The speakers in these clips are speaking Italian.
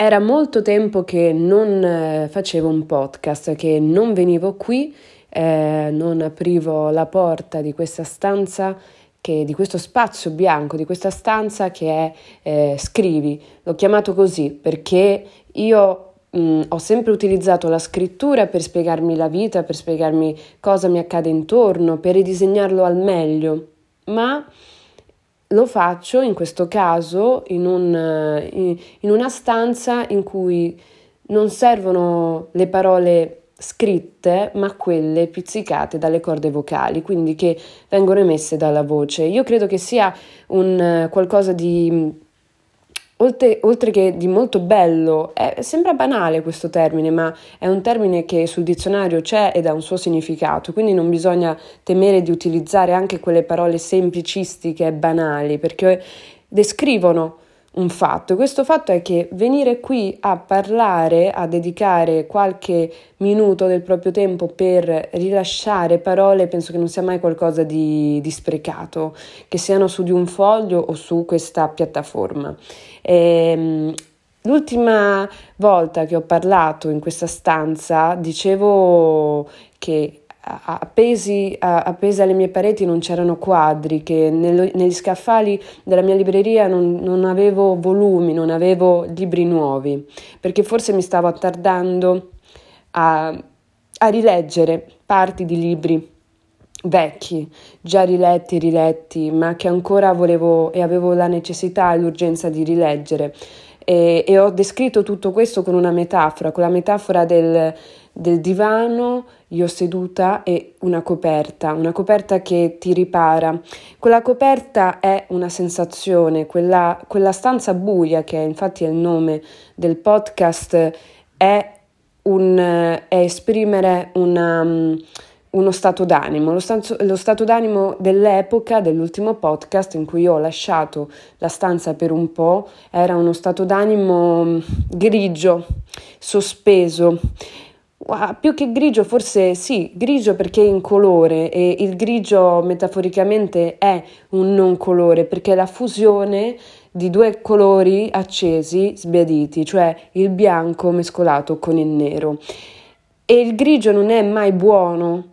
Era molto tempo che non eh, facevo un podcast, che non venivo qui, eh, non aprivo la porta di questa stanza, che, di questo spazio bianco, di questa stanza che è eh, Scrivi. L'ho chiamato così perché io mh, mm, ho sempre utilizzato la scrittura per spiegarmi la vita, per spiegarmi cosa mi accade intorno, per ridisegnarlo al meglio, ma lo faccio in questo caso in, un, in, una stanza in cui non servono le parole scritte, ma quelle pizzicate dalle corde vocali, quindi che vengono emesse dalla voce. Io credo che sia un qualcosa di Oltre, oltre, che di molto bello, è, sembra banale questo termine, ma è un termine che sul dizionario c'è ed ha un suo significato, quindi non bisogna temere di utilizzare anche quelle parole semplicistiche e banali, perché descrivono un fatto. Questo fatto è che venire qui a parlare, a dedicare qualche minuto del proprio tempo per rilasciare parole, penso che non sia mai qualcosa di, di sprecato, che siano su di un foglio o su questa piattaforma. Ehm, L'ultima volta che ho parlato in questa stanza dicevo che appesi, appesi, alle mie pareti non c'erano quadri, che nello, negli scaffali della mia libreria non, non, avevo volumi, non avevo libri nuovi, perché forse mi stavo attardando a, a rileggere parti di libri vecchi, già riletti riletti, ma che ancora volevo e avevo la necessità e l'urgenza di rileggere. E, e ho descritto tutto questo con una metafora, con la metafora del, del divano, io seduta e una coperta, una coperta che ti ripara. Quella coperta è una sensazione, quella, quella stanza buia, che è, infatti è il nome del podcast, è, un, è esprimere una, uno stato d'animo, lo, stanzo, lo stato d'animo dell'epoca dell'ultimo podcast in cui ho lasciato la stanza per un po', era uno stato d'animo grigio, sospeso più che grigio, forse sì, grigio perché è in colore e il grigio metaforicamente è un non colore perché è la fusione di due colori accesi, sbiaditi, cioè il bianco mescolato con il nero. E il grigio non è mai buono.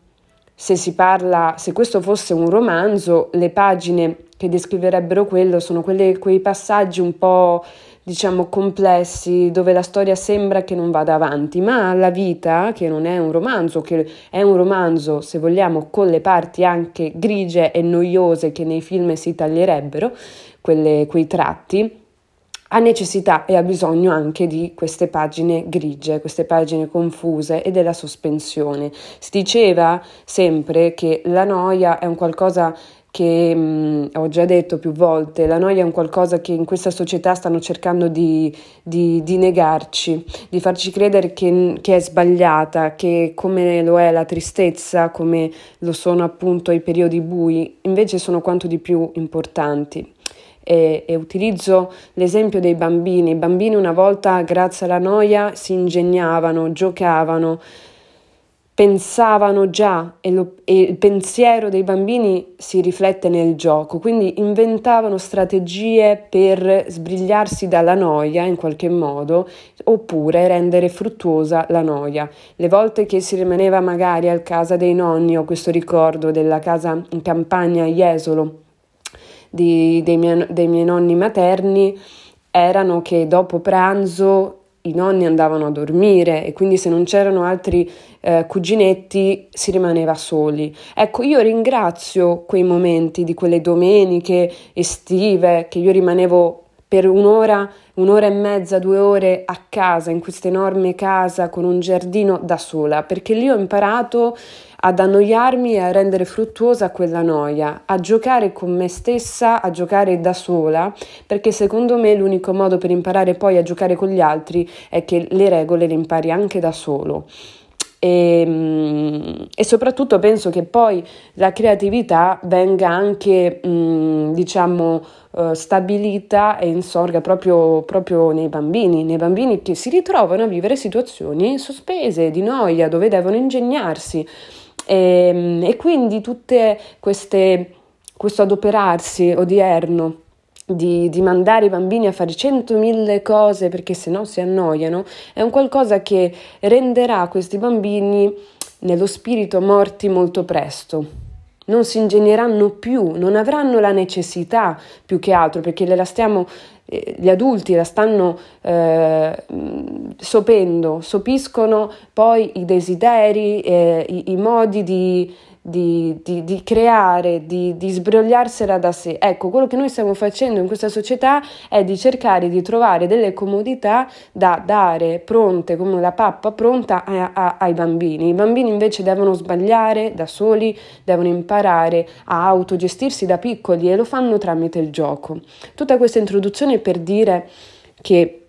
Se si parla, se questo fosse un romanzo, le pagine che descriverebbero quello sono quelle, quei passaggi un po' diciamo complessi dove la storia sembra che non vada avanti, ma la vita, che non è un romanzo, che è un romanzo, se vogliamo, con le parti anche grigie e noiose che nei film si taglierebbero, quelle, quei tratti, ha necessità e ha bisogno anche di queste pagine grigie, queste pagine confuse e della sospensione. Si diceva sempre che la noia è un qualcosa che mh, mm, ho già detto più volte, la noia è un qualcosa che in questa società stanno cercando di, di, di negarci, di farci credere che, che, è sbagliata, che come lo è la tristezza, come lo sono appunto i periodi bui, invece sono quanto di più importanti. E, e, utilizzo l'esempio dei bambini. I bambini una volta, grazie alla noia, si ingegnavano, giocavano, pensavano già e, lo, e, il pensiero dei bambini si riflette nel gioco, quindi inventavano strategie per sbrigliarsi dalla noia in qualche modo oppure rendere fruttuosa la noia. Le volte che si rimaneva magari a casa dei nonni, ho questo ricordo della casa in campagna a Jesolo di, dei, miei, dei miei nonni materni, erano che dopo pranzo i nonni andavano a dormire e quindi se non c'erano altri eh, cuginetti si rimaneva soli. Ecco, io ringrazio quei momenti di quelle domeniche estive che io rimanevo per un'ora, un'ora e mezza, due ore a casa, in questa enorme casa con un giardino da sola, perché lì ho imparato ad annoiarmi e a rendere fruttuosa quella noia, a giocare con me stessa, a giocare da sola, perché secondo me l'unico modo per imparare poi a giocare con gli altri è che le regole le impari anche da solo. E, ehm, e, soprattutto penso che poi la creatività venga anche, mh, diciamo, uh, stabilita e insorga proprio, proprio nei bambini, nei bambini che si ritrovano a vivere situazioni sospese, di noia, dove devono ingegnarsi. E, ehm, e quindi tutte queste, questo adoperarsi odierno di, di, mandare i bambini a fare centomila cose perché se no si annoiano, è un qualcosa che renderà questi bambini nello spirito morti molto presto. Non si ingegneranno più, non avranno la necessità più che altro perché la stiamo, eh, gli adulti la stanno eh, sopendo, sopiscono poi i desideri, eh, i, i modi di, di, di, di creare, di, di sbrogliarsela da sé. Ecco, quello che noi stiamo facendo in questa società è di cercare di trovare delle comodità da dare pronte, come la pappa pronta a, a, ai bambini. I bambini invece devono sbagliare da soli, devono imparare a autogestirsi da piccoli e lo fanno tramite il gioco. Tutta questa introduzione per dire che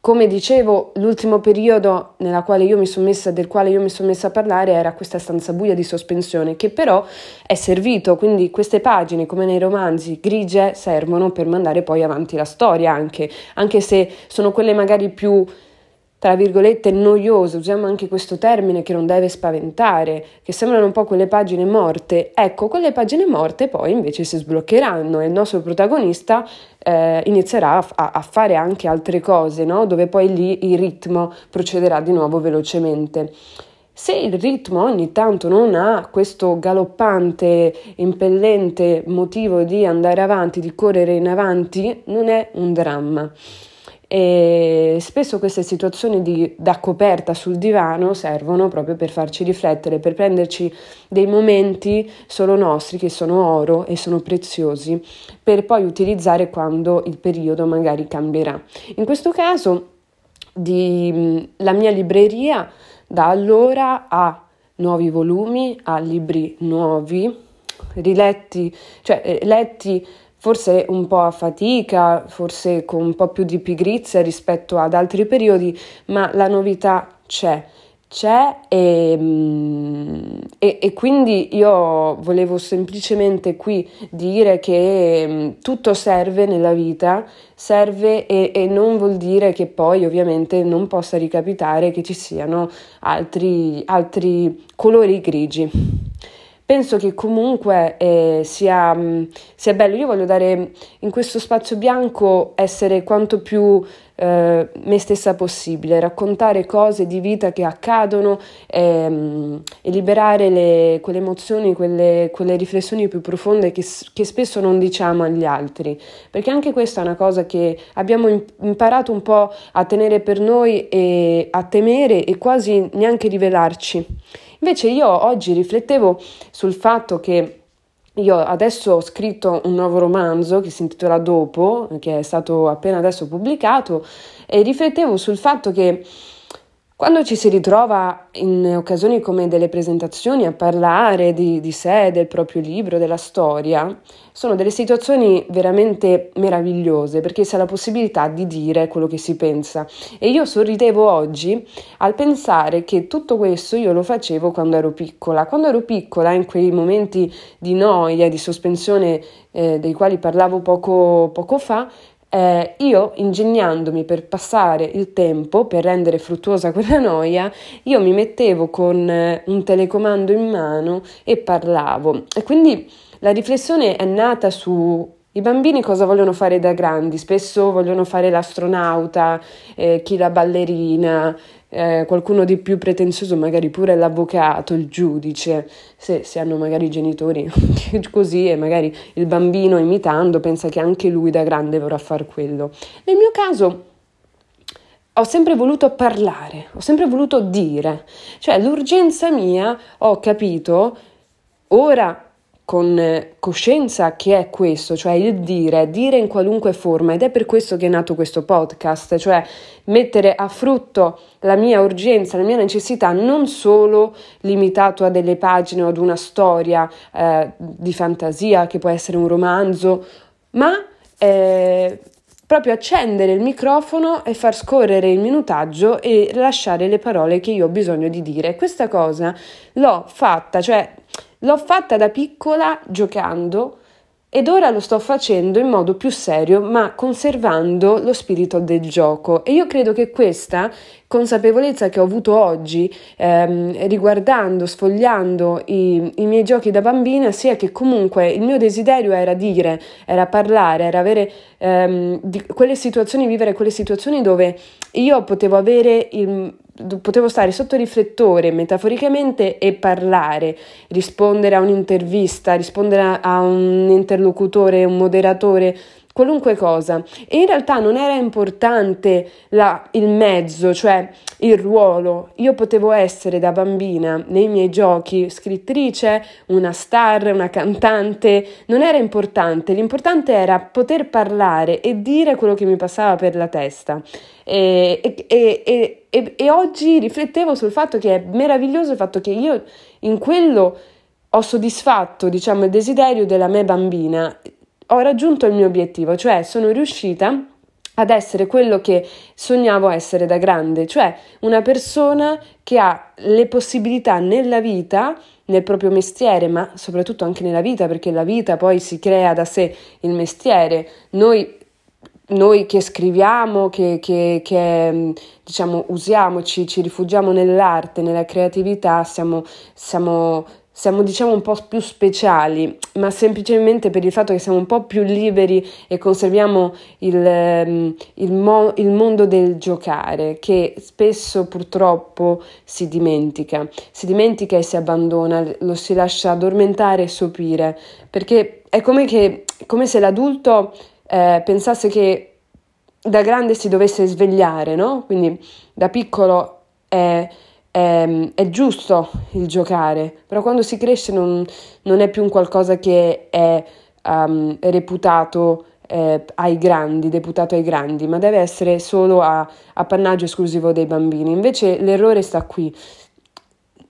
come dicevo, l'ultimo periodo quale messa, del quale io mi sono messa a parlare era questa stanza buia di sospensione, che però è servito, quindi queste pagine, come nei romanzi, grigie, servono per mandare poi avanti la storia anche, anche se sono quelle magari più tra virgolette noiose, usiamo anche questo termine che non deve spaventare, che sembrano un po' quelle pagine morte, ecco, quelle pagine morte poi invece si sbloccheranno e il nostro protagonista eh, inizierà a, a, fare anche altre cose, no? dove poi lì il ritmo procederà di nuovo velocemente. Se il ritmo ogni tanto non ha questo galoppante, impellente motivo di andare avanti, di correre in avanti, non è un dramma. E spesso queste situazioni di, da coperta sul divano servono proprio per farci riflettere, per prenderci dei momenti solo nostri che sono oro e sono preziosi, per poi utilizzare quando il periodo magari cambierà. In questo caso di, la mia libreria da allora ha nuovi volumi, ha libri nuovi, riletti, cioè eh, letti forse un po' a fatica, forse con un po' più di pigrizia rispetto ad altri periodi, ma la novità c'è. C'è e, mm, e, e, quindi io volevo semplicemente qui dire che mm, tutto serve nella vita, serve e, e non vuol dire che poi ovviamente non possa ricapitare che ci siano altri, altri colori grigi penso che comunque eh, sia, mm, sia, bello. Io voglio dare in questo spazio bianco essere quanto più eh, me stessa possibile, raccontare cose di vita che accadono ehm, e liberare le, quelle emozioni, quelle, quelle, riflessioni più profonde che, che, spesso non diciamo agli altri. Perché anche questa è una cosa che abbiamo imparato un po' a tenere per noi e a temere e quasi neanche rivelarci. Invece io oggi riflettevo sul fatto che io adesso ho scritto un nuovo romanzo che si intitola Dopo, che è stato appena adesso pubblicato, e riflettevo sul fatto che quando ci si ritrova in occasioni come delle presentazioni a parlare di, di, sé, del proprio libro, della storia, sono delle situazioni veramente meravigliose perché si ha la possibilità di dire quello che si pensa. E io sorridevo oggi al pensare che tutto questo io lo facevo quando ero piccola. Quando ero piccola, in quei momenti di noia, di sospensione eh, dei quali parlavo poco, poco fa, eh, io ingegnandomi per passare il tempo, per rendere fruttuosa quella noia, io mi mettevo con eh, un telecomando in mano e parlavo. E quindi la riflessione è nata su i bambini cosa vogliono fare da grandi? Spesso vogliono fare l'astronauta, eh, chi la ballerina, eh, qualcuno di più pretenzioso, magari pure l'avvocato, il giudice, se, se hanno magari i genitori così e magari il bambino imitando pensa che anche lui da grande vorrà fare quello. Nel mio caso ho sempre voluto parlare, ho sempre voluto dire, cioè l'urgenza mia ho capito ora con eh, coscienza che è questo, cioè il dire, dire in qualunque forma ed è per questo che è nato questo podcast, cioè mettere a frutto la mia urgenza, la mia necessità non solo limitato a delle pagine o ad una storia eh, di fantasia che può essere un romanzo, ma eh, proprio accendere il microfono e far scorrere il minutaggio e lasciare le parole che io ho bisogno di dire. Questa cosa l'ho fatta, cioè L'ho fatta da piccola giocando ed ora lo sto facendo in modo più serio, ma conservando lo spirito del gioco. E io credo che questa consapevolezza che ho avuto oggi, ehm, riguardando, sfogliando i, i, miei giochi da bambina, sia che comunque il mio desiderio era dire, era parlare, era avere ehm, quelle situazioni, vivere quelle situazioni dove io potevo avere il potevo stare sotto riflettore metaforicamente e parlare, rispondere a un'intervista, rispondere a un interlocutore, un moderatore, qualunque cosa. E in realtà non era importante la, il mezzo, cioè il ruolo. Io potevo essere da bambina nei miei giochi scrittrice, una star, una cantante, non era importante. L'importante era poter parlare e dire quello che mi passava per la testa. E, e, e, e oggi riflettevo sul fatto che è meraviglioso il fatto che io in quello ho soddisfatto, diciamo, il desiderio della me bambina ho raggiunto il mio obiettivo, cioè sono riuscita ad essere quello che sognavo essere da grande, cioè una persona che ha le possibilità nella vita, nel proprio mestiere, ma soprattutto anche nella vita, perché la vita poi si crea da sé il mestiere. Noi, noi che scriviamo, che, che, che diciamo, usiamo, ci, ci, rifugiamo nell'arte, nella creatività, siamo, siamo siamo diciamo un po' più speciali, ma semplicemente per il fatto che siamo un po' più liberi e conserviamo il, ehm, il, mo- il mondo del giocare che spesso purtroppo si dimentica, si dimentica e si abbandona, lo si lascia addormentare e sopire, perché è come, che, come se l'adulto eh, pensasse che da grande si dovesse svegliare, no? Quindi da piccolo è è, ehm, è, giusto il giocare, però quando si cresce non, non è più un qualcosa che è um, reputato eh, ai grandi, deputato ai grandi, ma deve essere solo a appannaggio esclusivo dei bambini. Invece l'errore sta qui.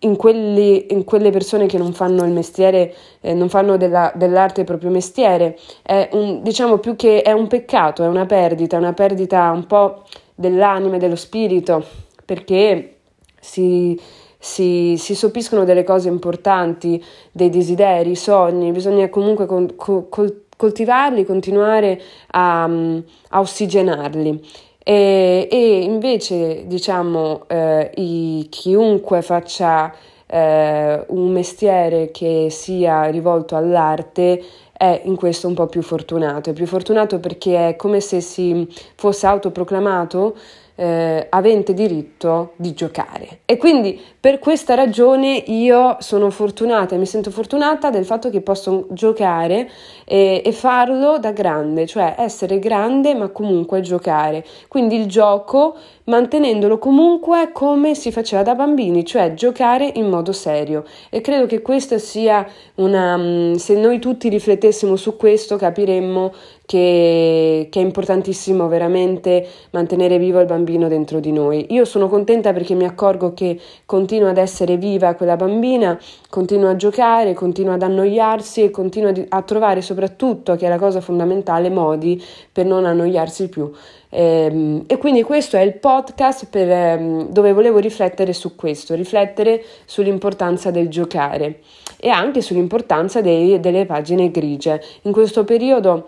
In, quelli, in quelle persone che non fanno il mestiere, eh, non fanno della, dell'arte il proprio mestiere, è un, diciamo più che è un peccato, è una perdita, una perdita un po' dell'anima e dello spirito, perché si, si, si, sopiscono delle cose importanti, dei desideri, sogni, bisogna comunque con, col, coltivarli, continuare a, a ossigenarli. E, e, invece, diciamo, eh, i, chiunque faccia eh, un mestiere che sia rivolto all'arte è in questo un po' più fortunato. È più fortunato perché è come se si fosse autoproclamato eh, avente diritto di giocare. E quindi per questa ragione io sono fortunata, mi sento fortunata del fatto che posso giocare e, e farlo da grande, cioè essere grande ma comunque giocare. Quindi il gioco mantenendolo comunque come si faceva da bambini, cioè giocare in modo serio. E credo che questa sia una... Mm, se noi tutti riflettessimo su questo capiremmo che, che, è importantissimo veramente mantenere vivo il bambino dentro di noi. Io sono contenta perché mi accorgo che continua ad essere viva quella bambina, continua a giocare, continua ad annoiarsi e continua a trovare soprattutto, che è la cosa fondamentale, modi per non annoiarsi più. E, ehm, e quindi questo è il podcast per, ehm, dove volevo riflettere su questo, riflettere sull'importanza del giocare e anche sull'importanza dei, delle pagine grigie. In questo periodo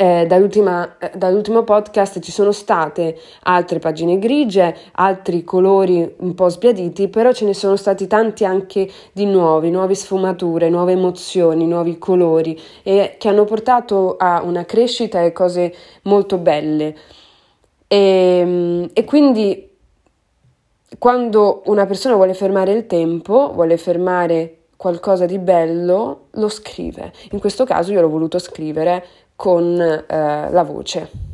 eh, dall'ultimo podcast ci sono state altre pagine grigie, altri colori un po' sbiaditi, però ce ne sono stati tanti anche di nuovi, nuove sfumature, nuove emozioni, nuovi colori e che hanno portato a una crescita e cose molto belle. E, ehm, e quindi quando una persona vuole fermare il tempo, vuole fermare qualcosa di bello, lo scrive. In questo caso io l'ho voluto scrivere con eh, la voce.